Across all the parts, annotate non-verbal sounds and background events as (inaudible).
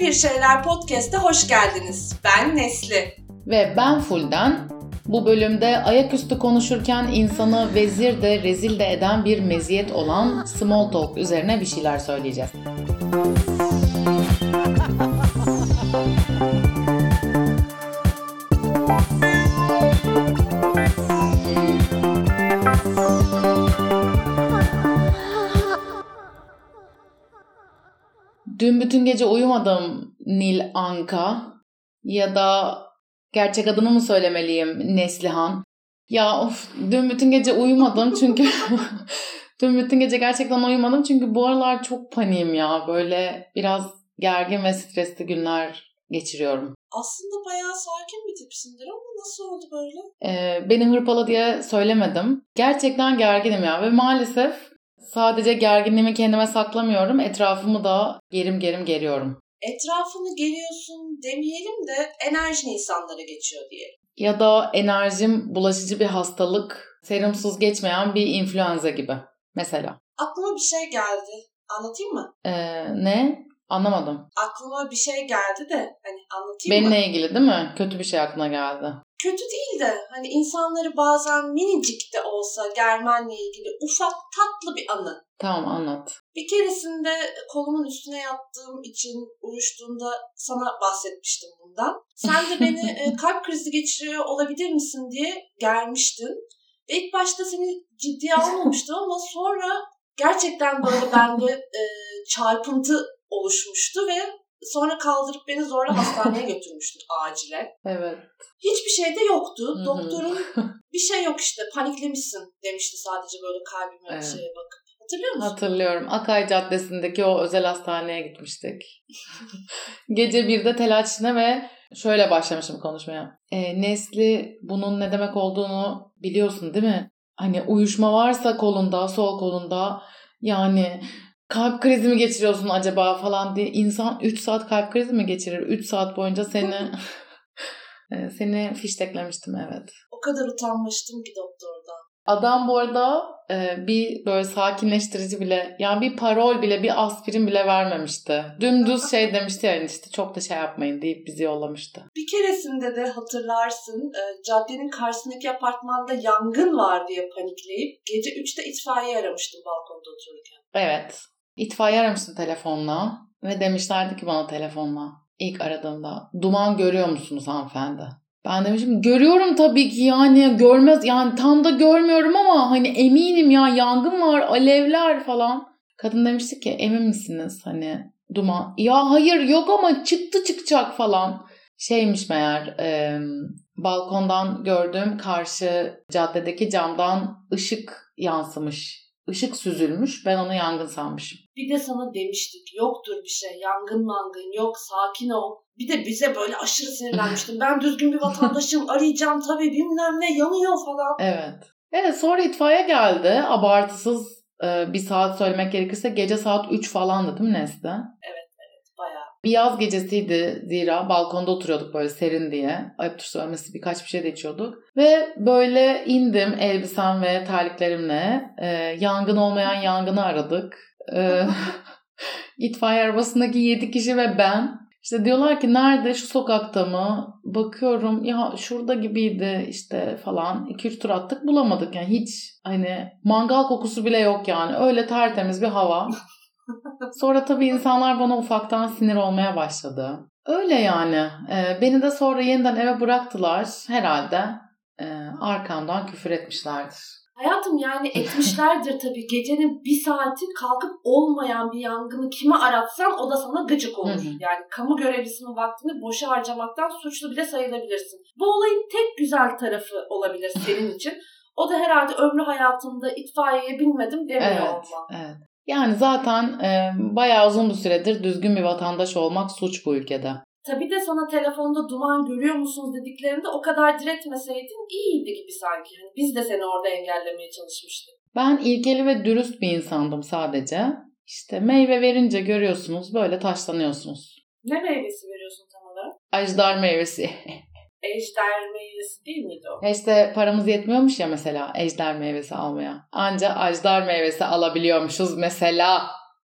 Bir Şeyler Podcast'a hoş geldiniz. Ben Nesli. Ve ben Fulden. Bu bölümde ayaküstü konuşurken insanı vezir de rezil de eden bir meziyet olan small talk üzerine bir şeyler söyleyeceğiz. Dün bütün gece uyumadım Nil Anka ya da gerçek adını mı söylemeliyim Neslihan. Ya of dün bütün gece uyumadım çünkü (laughs) dün bütün gece gerçekten uyumadım çünkü bu aralar çok paniğim ya böyle biraz gergin ve stresli günler geçiriyorum. Aslında bayağı sakin bir tipsindir ama nasıl oldu böyle? Ee, beni hırpala diye söylemedim. Gerçekten gerginim ya ve maalesef sadece gerginliğimi kendime saklamıyorum. Etrafımı da gerim gerim geriyorum. Etrafını geriyorsun demeyelim de enerjin insanlara geçiyor diyelim. Ya da enerjim bulaşıcı bir hastalık, serumsuz geçmeyen bir influenza gibi mesela. Aklıma bir şey geldi. Anlatayım mı? Ee, ne? Anlamadım. Aklıma bir şey geldi de hani anlatayım Benimle mı? ilgili değil mi? Kötü bir şey aklına geldi. Kötü değil de hani insanları bazen minicik de olsa germenle ilgili ufak tatlı bir anı. Tamam anlat. Bir keresinde kolumun üstüne yattığım için uyuştuğunda sana bahsetmiştim bundan. Sen de beni (laughs) e, kalp krizi geçiriyor olabilir misin diye germiştin. Ve ilk başta seni ciddiye almamıştım ama sonra gerçekten böyle bende e, çarpıntı oluşmuştu ve sonra kaldırıp beni zorla hastaneye (laughs) götürmüştün acile. Evet. Hiçbir şey de yoktu. Hı hı. Doktorun (laughs) bir şey yok işte paniklemişsin demişti sadece böyle kalbime Evet. şeye bakıp. Hatırlıyor musun? Hatırlıyorum. Akay Caddesi'ndeki o özel hastaneye gitmiştik. (laughs) Gece birde telaşına ve şöyle başlamışım konuşmaya. E, Nesli bunun ne demek olduğunu biliyorsun değil mi? Hani uyuşma varsa kolunda, sol kolunda yani kalp krizi mi geçiriyorsun acaba falan diye. İnsan 3 saat kalp krizi mi geçirir? 3 saat boyunca seni (laughs) (laughs) e, seni fişteklemiştim evet. O kadar utanmıştım ki doktordan. Adam bu arada e, bir böyle sakinleştirici bile yani bir parol bile bir aspirin bile vermemişti. Dümdüz şey (laughs) demişti yani işte çok da şey yapmayın deyip bizi yollamıştı. Bir keresinde de hatırlarsın e, caddenin karşısındaki apartmanda yangın var diye panikleyip gece 3'te itfaiye aramıştım balkonda otururken. Evet. İtfaiye aramıştım telefonla ve demişlerdi ki bana telefonla ilk aradığımda duman görüyor musunuz hanımefendi? Ben demişim görüyorum tabii ki yani görmez yani tam da görmüyorum ama hani eminim ya yangın var alevler falan. Kadın demişti ki emin misiniz hani duman ya hayır yok ama çıktı çıkacak falan. Şeymiş meğer e, balkondan gördüğüm karşı caddedeki camdan ışık yansımış. Işık süzülmüş ben onu yangın sanmışım. Bir de sana demiştik yoktur bir şey yangın mangın yok sakin ol. Bir de bize böyle aşırı sinirlenmiştin. Ben düzgün bir vatandaşım (laughs) arayacağım tabii bilmem ne yanıyor falan. Evet. Evet sonra itfaiye geldi. Abartısız bir saat söylemek gerekirse gece saat 3 falandı değil mi Nesli? Bayağı. Bir yaz gecesiydi zira balkonda oturuyorduk böyle serin diye. Ayıptır söylemesi birkaç bir şey de içiyorduk. Ve böyle indim elbisem ve terliklerimle. E, yangın olmayan yangını aradık. E, (laughs) itfaiye arabasındaki 7 kişi ve ben. İşte diyorlar ki nerede şu sokakta mı? Bakıyorum ya şurada gibiydi işte falan. 2-3 tur attık bulamadık yani hiç hani mangal kokusu bile yok yani. Öyle tertemiz bir hava. Sonra tabii insanlar bana ufaktan sinir olmaya başladı. Öyle yani. Ee, beni de sonra yeniden eve bıraktılar. Herhalde e, arkamdan küfür etmişlerdir. Hayatım yani etmişlerdir tabii. Gecenin bir saati kalkıp olmayan bir yangını kime aratsan o da sana gıcık olur. Hı hı. Yani kamu görevlisinin vaktini boşa harcamaktan suçlu bile sayılabilirsin. Bu olayın tek güzel tarafı olabilir senin (laughs) için. O da herhalde ömrü hayatımda itfaiyeye binmedim demiyor Evet, olmam. evet. Yani zaten e, bayağı uzun bir süredir düzgün bir vatandaş olmak suç bu ülkede. Tabii de sana telefonda duman görüyor musunuz dediklerinde o kadar diretmeseydin iyiydi gibi sanki. Yani biz de seni orada engellemeye çalışmıştık. Ben ilkeli ve dürüst bir insandım sadece. İşte meyve verince görüyorsunuz böyle taşlanıyorsunuz. Ne meyvesi veriyorsun tam olarak? Ajdar meyvesi. (laughs) Ejder meyvesi değil miydi o? İşte paramız yetmiyormuş ya mesela ejder meyvesi almaya. Anca ajdar meyvesi alabiliyormuşuz mesela.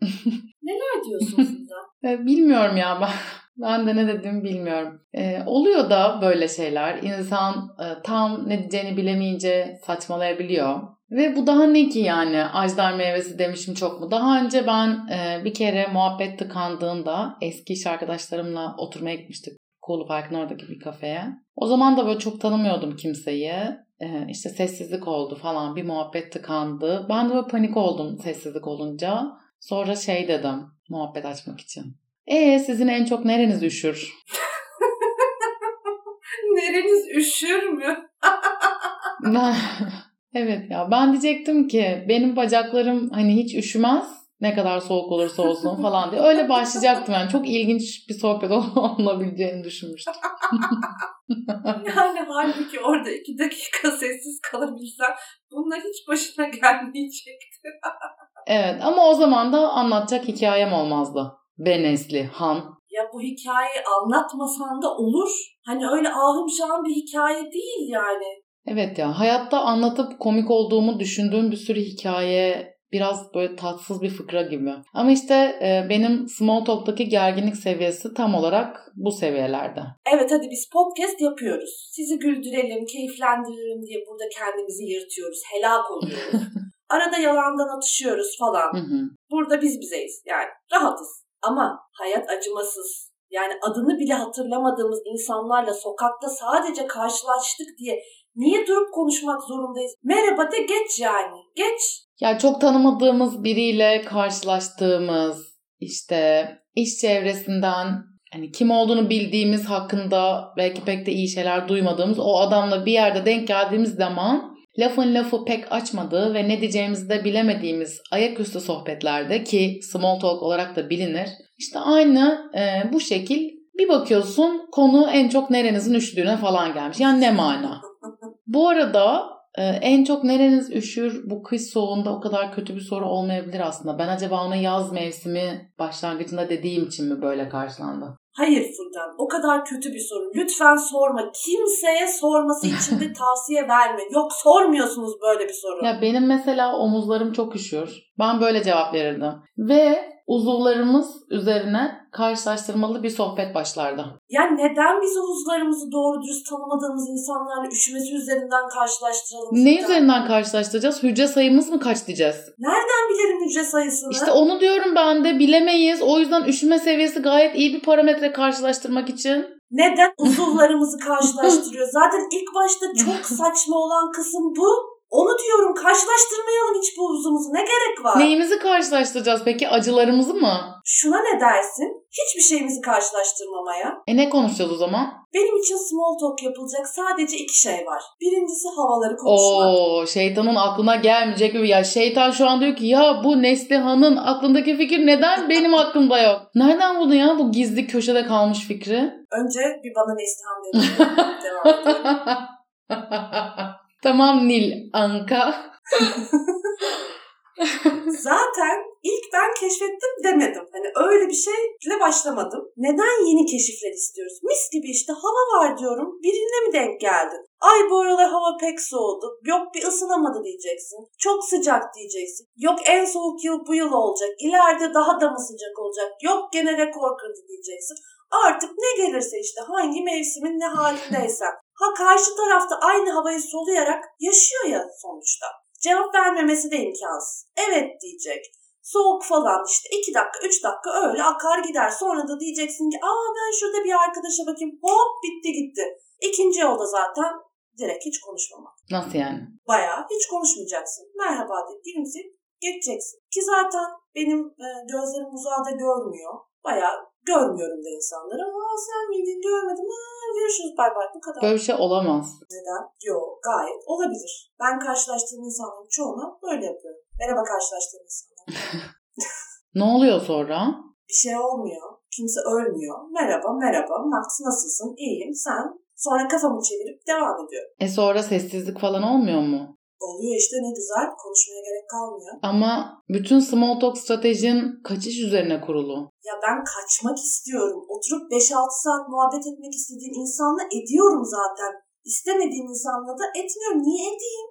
(laughs) Neler diyorsun Suzan? E, bilmiyorum ya ben. Ben de ne dediğimi bilmiyorum. Ee, oluyor da böyle şeyler. İnsan e, tam ne diyeceğini bilemeyince saçmalayabiliyor. Ve bu daha ne ki yani ajdar meyvesi demişim çok mu? Daha önce ben e, bir kere muhabbet tıkandığında eski iş arkadaşlarımla oturmaya gitmiştik. Kulu Park'ın oradaki bir kafeye. O zaman da böyle çok tanımıyordum kimseyi. E, işte sessizlik oldu falan bir muhabbet tıkandı. Ben de böyle panik oldum sessizlik olunca. Sonra şey dedim muhabbet açmak için. E sizin en çok nereniz üşür? (laughs) Nereniz üşür mü? (laughs) ben, evet ya ben diyecektim ki benim bacaklarım hani hiç üşümez ne kadar soğuk olursa olsun falan diye. Öyle başlayacaktım yani. Çok ilginç bir sohbet (laughs) olabileceğini düşünmüştüm. yani halbuki orada iki dakika sessiz kalabilsem bunlar hiç başına gelmeyecekti. (laughs) evet ama o zaman da anlatacak hikayem olmazdı. Benesli, Han. Ya bu hikayeyi anlatmasan da olur. Hani öyle ahım şahım bir hikaye değil yani. Evet ya hayatta anlatıp komik olduğumu düşündüğüm bir sürü hikaye biraz böyle tatsız bir fıkra gibi. Ama işte e, benim small talk'taki gerginlik seviyesi tam olarak bu seviyelerde. Evet hadi biz podcast yapıyoruz. Sizi güldürelim, keyiflendirelim diye burada kendimizi yırtıyoruz. Helak oluyoruz. (laughs) Arada yalandan atışıyoruz falan. Burada biz bizeyiz. Yani rahatız. Ama hayat acımasız. Yani adını bile hatırlamadığımız insanlarla sokakta sadece karşılaştık diye niye durup konuşmak zorundayız? Merhaba de geç yani. Geç. Ya çok tanımadığımız biriyle karşılaştığımız işte iş çevresinden hani kim olduğunu bildiğimiz hakkında belki pek de iyi şeyler duymadığımız o adamla bir yerde denk geldiğimiz zaman lafın lafı pek açmadığı ve ne diyeceğimizi de bilemediğimiz ayaküstü sohbetlerde ki small talk olarak da bilinir. İşte aynı e, bu şekil bir bakıyorsun konu en çok nerenizin üşüdüğüne falan gelmiş. Yani ne mana? Bu arada ee, en çok nereniz üşür bu kış soğuğunda o kadar kötü bir soru olmayabilir aslında. Ben acaba ona yaz mevsimi başlangıcında dediğim için mi böyle karşılandı? Hayır Furkan o kadar kötü bir soru. Lütfen sorma. Kimseye sorması için de (laughs) tavsiye verme. Yok sormuyorsunuz böyle bir soru. Ya benim mesela omuzlarım çok üşür. Ben böyle cevap verirdim. Ve uzuvlarımız üzerine karşılaştırmalı bir sohbet başlardı. Ya neden biz uzuvlarımızı doğru dürüst tanımadığımız insanlarla üşümesi üzerinden karşılaştıralım? Ne Furkan? üzerinden karşılaştıracağız? Hücre sayımız mı kaç diyeceğiz? Nereden bilelim hücre sayısını? İşte onu diyorum ben de bilemeyiz. O yüzden üşüme seviyesi gayet iyi bir parametre karşılaştırmak için. Neden (laughs) uzuvlarımızı karşılaştırıyor? Zaten ilk başta çok (laughs) saçma olan kısım bu. Onu diyorum karşılaştırmayalım hiç bu uzumuzu. Ne gerek var? Neyimizi karşılaştıracağız peki? Acılarımızı mı? Şuna ne dersin? Hiçbir şeyimizi karşılaştırmamaya. E ne konuşacağız o zaman? Benim için small talk yapılacak sadece iki şey var. Birincisi havaları konuşmak. Oo, şeytanın aklına gelmeyecek gibi. Ya şeytan şu an diyor ki ya bu Neslihan'ın aklındaki fikir neden benim aklımda yok? Nereden buldun ya bu gizli köşede kalmış fikri? Önce bir bana Neslihan dedi. Devam edelim. (laughs) Tamam Nil Anka. Zaten ilk ben keşfettim demedim. Hani öyle bir şeyle başlamadım. Neden yeni keşifler istiyoruz? Mis gibi işte hava var diyorum. Birine mi denk geldin? Ay bu aralar hava pek soğudu. Yok bir ısınamadı diyeceksin. Çok sıcak diyeceksin. Yok en soğuk yıl bu yıl olacak. İleride daha da mı sıcak olacak? Yok gene rekor kırdı diyeceksin. Artık ne gelirse işte hangi mevsimin ne halindeysen. (laughs) Ha karşı tarafta aynı havayı soluyarak yaşıyor ya sonuçta. Cevap vermemesi de imkansız. Evet diyecek. Soğuk falan işte iki dakika üç dakika öyle akar gider. Sonra da diyeceksin ki aa ben şurada bir arkadaşa bakayım hop bitti gitti. İkinci yolda zaten direkt hiç konuşmamak. Nasıl yani? Bayağı hiç konuşmayacaksın. Merhaba deyip gülümseyip geçeceksin. Ki zaten benim e, gözlerim uzağda görmüyor. Bayağı görmüyorum da insanları. Aa sen miydin görmedim. Aa, görüşürüz bay bay bu kadar. Böyle bir şey olamaz. Neden? Yok gayet olabilir. Ben karşılaştığım insanların çoğuna böyle yapıyorum. Merhaba karşılaştığım insanlar. (laughs) ne oluyor sonra? Bir şey olmuyor. Kimse ölmüyor. Merhaba merhaba Max nasılsın? İyiyim sen? Sonra kafamı çevirip devam ediyor. E sonra sessizlik falan olmuyor mu? Oluyor işte ne güzel. Konuşmaya gerek kalmıyor. Ama bütün small talk stratejin kaçış üzerine kurulu. Ya ben kaçmak istiyorum. Oturup 5-6 saat muhabbet etmek istediğim insanla ediyorum zaten. İstemediğim insanla da etmiyorum. Niye edeyim?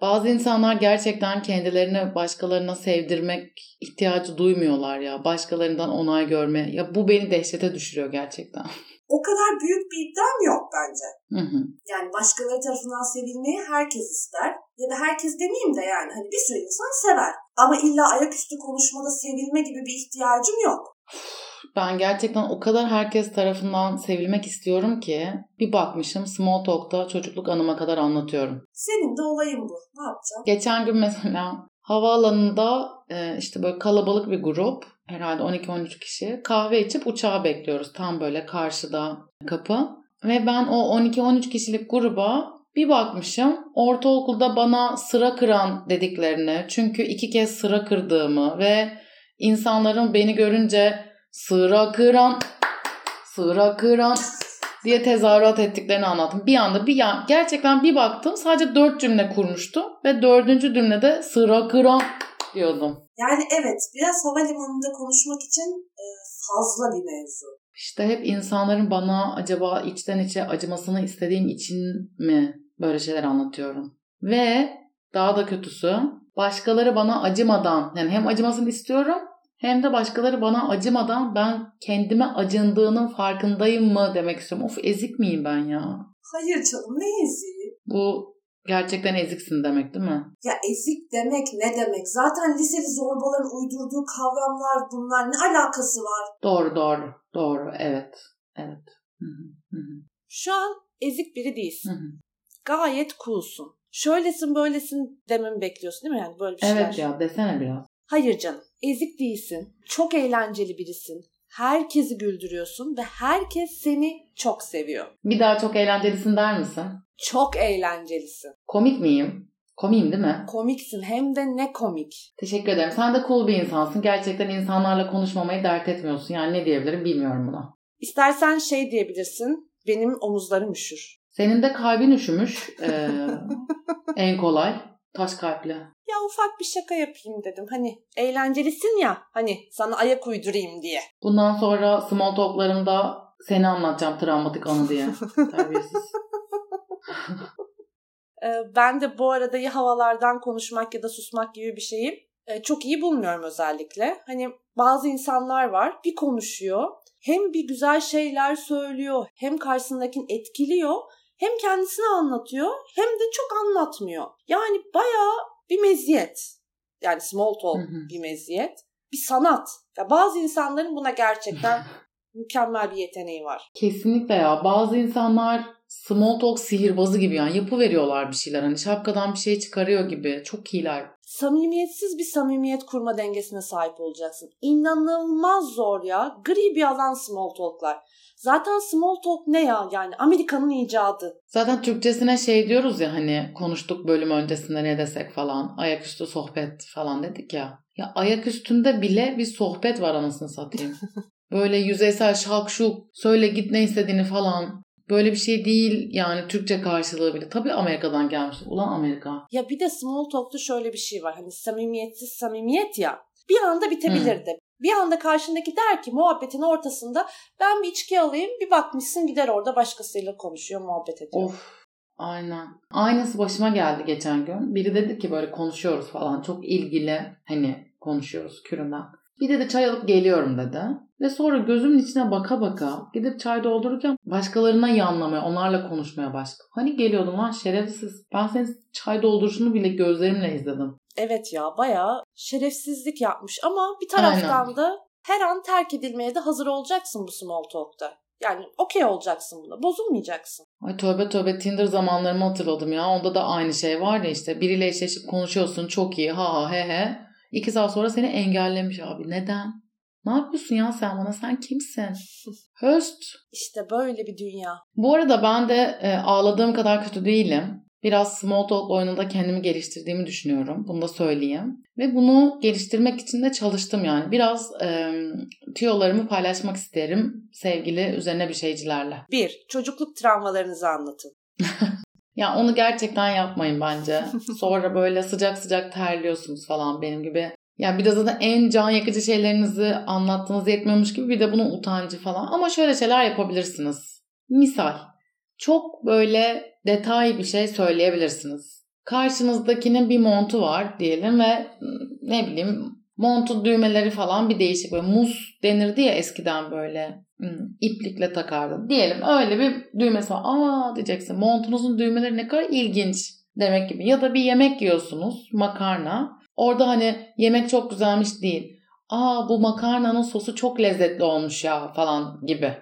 Bazı insanlar gerçekten kendilerini başkalarına sevdirmek ihtiyacı duymuyorlar ya. Başkalarından onay görme. Ya bu beni dehşete düşürüyor gerçekten. (laughs) O kadar büyük bir iddiam yok bence. Hı hı. Yani başkaları tarafından sevilmeyi herkes ister. Ya da herkes demeyeyim de yani hani bir sürü insan sever. Ama illa ayaküstü konuşmada sevilme gibi bir ihtiyacım yok. Ben gerçekten o kadar herkes tarafından sevilmek istiyorum ki bir bakmışım small talk'ta çocukluk anıma kadar anlatıyorum. Senin de olayın bu. Ne yapacağım? Geçen gün mesela havaalanında e, işte böyle kalabalık bir grup herhalde 12-13 kişi kahve içip uçağı bekliyoruz. Tam böyle karşıda kapı. Ve ben o 12-13 kişilik gruba bir bakmışım ortaokulda bana sıra kıran dediklerini çünkü iki kez sıra kırdığımı ve insanların beni görünce sıra kıran sıra kıran diye tezahürat ettiklerini anlattım. Bir anda bir ya gerçekten bir baktım sadece dört cümle kurmuştum ve dördüncü cümlede sıra kıran diyordum. Yani evet biraz havalimanında konuşmak için e, fazla bir mevzu. İşte hep insanların bana acaba içten içe acımasını istediğim için mi böyle şeyler anlatıyorum. Ve daha da kötüsü başkaları bana acımadan yani hem acımasını istiyorum hem de başkaları bana acımadan ben kendime acındığının farkındayım mı demek istiyorum. Of ezik miyim ben ya? Hayır canım ne eziği? Bu gerçekten eziksin demek değil mi? Ya ezik demek ne demek? Zaten liseli zorbaların uydurduğu kavramlar bunlar ne alakası var? Doğru doğru doğru evet evet. Hı hı, hı. Şu an ezik biri değilsin. Hı hı. Gayet coolsun. Şöylesin böylesin dememi bekliyorsun değil mi? Yani böyle bir şeyler. Evet ya desene biraz. Hayır canım. Ezik değilsin. Çok eğlenceli birisin. Herkesi güldürüyorsun ve herkes seni çok seviyor. Bir daha çok eğlencelisin der misin? Çok eğlencelisin. Komik miyim? Komiyim değil mi? Komiksin hem de ne komik. Teşekkür ederim. Sen de cool bir insansın. Gerçekten insanlarla konuşmamayı dert etmiyorsun. Yani ne diyebilirim bilmiyorum buna. İstersen şey diyebilirsin. Benim omuzlarım üşür. Senin de kalbin üşümüş. Ee, (laughs) en kolay. Taş kalpli. Ya ufak bir şaka yapayım dedim. Hani eğlencelisin ya. Hani sana ayak uydurayım diye. Bundan sonra small talklarımda seni anlatacağım travmatik anı diye. (laughs) Terbiyesiz. Ee, ben de bu arada ya havalardan konuşmak ya da susmak gibi bir şeyi e, çok iyi bulmuyorum özellikle. Hani bazı insanlar var bir konuşuyor. Hem bir güzel şeyler söylüyor hem karşısındakini etkiliyor hem kendisini anlatıyor hem de çok anlatmıyor. Yani bayağı bir meziyet. Yani small talk Hı hı. bir meziyet. Bir sanat. Ya bazı insanların buna gerçekten (laughs) mükemmel bir yeteneği var. Kesinlikle ya. Bazı insanlar small talk sihirbazı gibi yani yapı veriyorlar bir şeyler. Hani şapkadan bir şey çıkarıyor gibi. Çok iyiler. Samimiyetsiz bir samimiyet kurma dengesine sahip olacaksın. İnanılmaz zor ya. Gri bir alan small talk'lar. Zaten small talk ne ya? Yani Amerika'nın icadı. Zaten Türkçesine şey diyoruz ya hani konuştuk bölüm öncesinde ne desek falan. Ayaküstü sohbet falan dedik ya. Ya ayak üstünde bile bir sohbet var anasını satayım. (laughs) Böyle yüzeysel şak şuk söyle git ne istediğini falan. Böyle bir şey değil yani Türkçe karşılığı bile. Tabii Amerika'dan gelmiş. Ulan Amerika. Ya bir de small talk'ta şöyle bir şey var. Hani samimiyetsiz samimiyet ya. Bir anda bitebilirdi. Bir anda karşındaki der ki muhabbetin ortasında ben bir içki alayım bir bakmışsın gider orada başkasıyla konuşuyor muhabbet ediyor. Of aynen. Aynısı başıma geldi geçen gün. Biri dedi ki böyle konuşuyoruz falan. Çok ilgili hani konuşuyoruz küründen. Bir dedi çay alıp geliyorum dedi. Ve sonra gözümün içine baka baka gidip çay doldururken başkalarına yanlamaya, onlarla konuşmaya başladım. Hani geliyordum lan şerefsiz. Ben senin çay dolduruşunu bile gözlerimle izledim. Evet ya bayağı şerefsizlik yapmış ama bir taraftan Aynen. da her an terk edilmeye de hazır olacaksın bu small talk'ta. Yani okey olacaksın buna. Bozulmayacaksın. Ay tövbe tövbe Tinder zamanlarımı hatırladım ya. Onda da aynı şey var ya işte biriyle eşleşip konuşuyorsun çok iyi ha ha he he. İki saat sonra seni engellemiş abi. Neden? Ne yapıyorsun ya sen bana? Sen kimsin? (laughs) Höst. İşte böyle bir dünya. Bu arada ben de e, ağladığım kadar kötü değilim. Biraz small talk oyununda kendimi geliştirdiğimi düşünüyorum. Bunu da söyleyeyim. Ve bunu geliştirmek için de çalıştım yani. Biraz e, tüyolarımı paylaşmak isterim sevgili üzerine bir şeycilerle. Bir, çocukluk travmalarınızı anlatın. (laughs) Ya onu gerçekten yapmayın bence. (laughs) Sonra böyle sıcak sıcak terliyorsunuz falan benim gibi. Ya bir de zaten en can yakıcı şeylerinizi anlattığınız yetmiyormuş gibi bir de bunun utancı falan. Ama şöyle şeyler yapabilirsiniz. Misal çok böyle detay bir şey söyleyebilirsiniz. Karşınızdakinin bir montu var diyelim ve ne bileyim montun düğmeleri falan bir değişik. Böyle muz denirdi ya eskiden böyle iplikle takardı. Diyelim öyle bir düğmesi var. Aa diyeceksin montunuzun düğmeleri ne kadar ilginç demek gibi. Ya da bir yemek yiyorsunuz makarna. Orada hani yemek çok güzelmiş değil. Aa bu makarnanın sosu çok lezzetli olmuş ya falan gibi.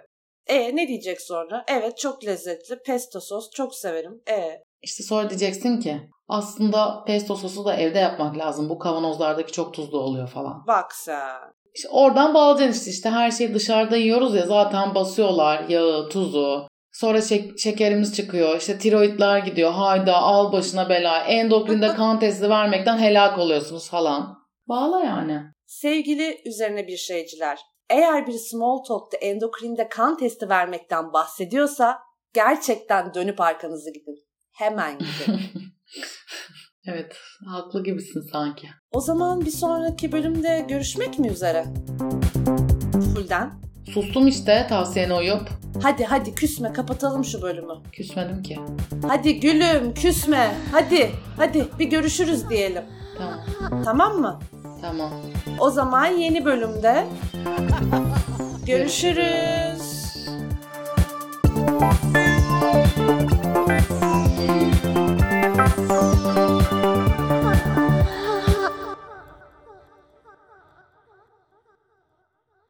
E ne diyecek sonra? Evet çok lezzetli. Pesto sos çok severim. E İşte sonra diyeceksin ki aslında pesto sosu da evde yapmak lazım. Bu kavanozlardaki çok tuzlu oluyor falan. Bak sen. İşte oradan bağlayacaksın işte, işte her şeyi dışarıda yiyoruz ya zaten basıyorlar yağı, tuzu. Sonra şek- şekerimiz çıkıyor. İşte tiroidler gidiyor. Hayda al başına bela. Endokrinde (laughs) kan testi vermekten helak oluyorsunuz falan. Bağla yani. Sevgili üzerine bir şeyciler. Eğer bir small talk'ta endokrinde kan testi vermekten bahsediyorsa gerçekten dönüp arkanızı gidin. Hemen gidin. (laughs) evet, haklı gibisin sanki. O zaman bir sonraki bölümde görüşmek mi üzere? Fulden. Sustum işte tavsiyene uyup. Hadi hadi küsme kapatalım şu bölümü. Küsmedim ki. Hadi gülüm küsme. Hadi hadi bir görüşürüz diyelim. Tamam. Tamam mı? Tamam. O zaman yeni bölümde (laughs) görüşürüz. görüşürüz.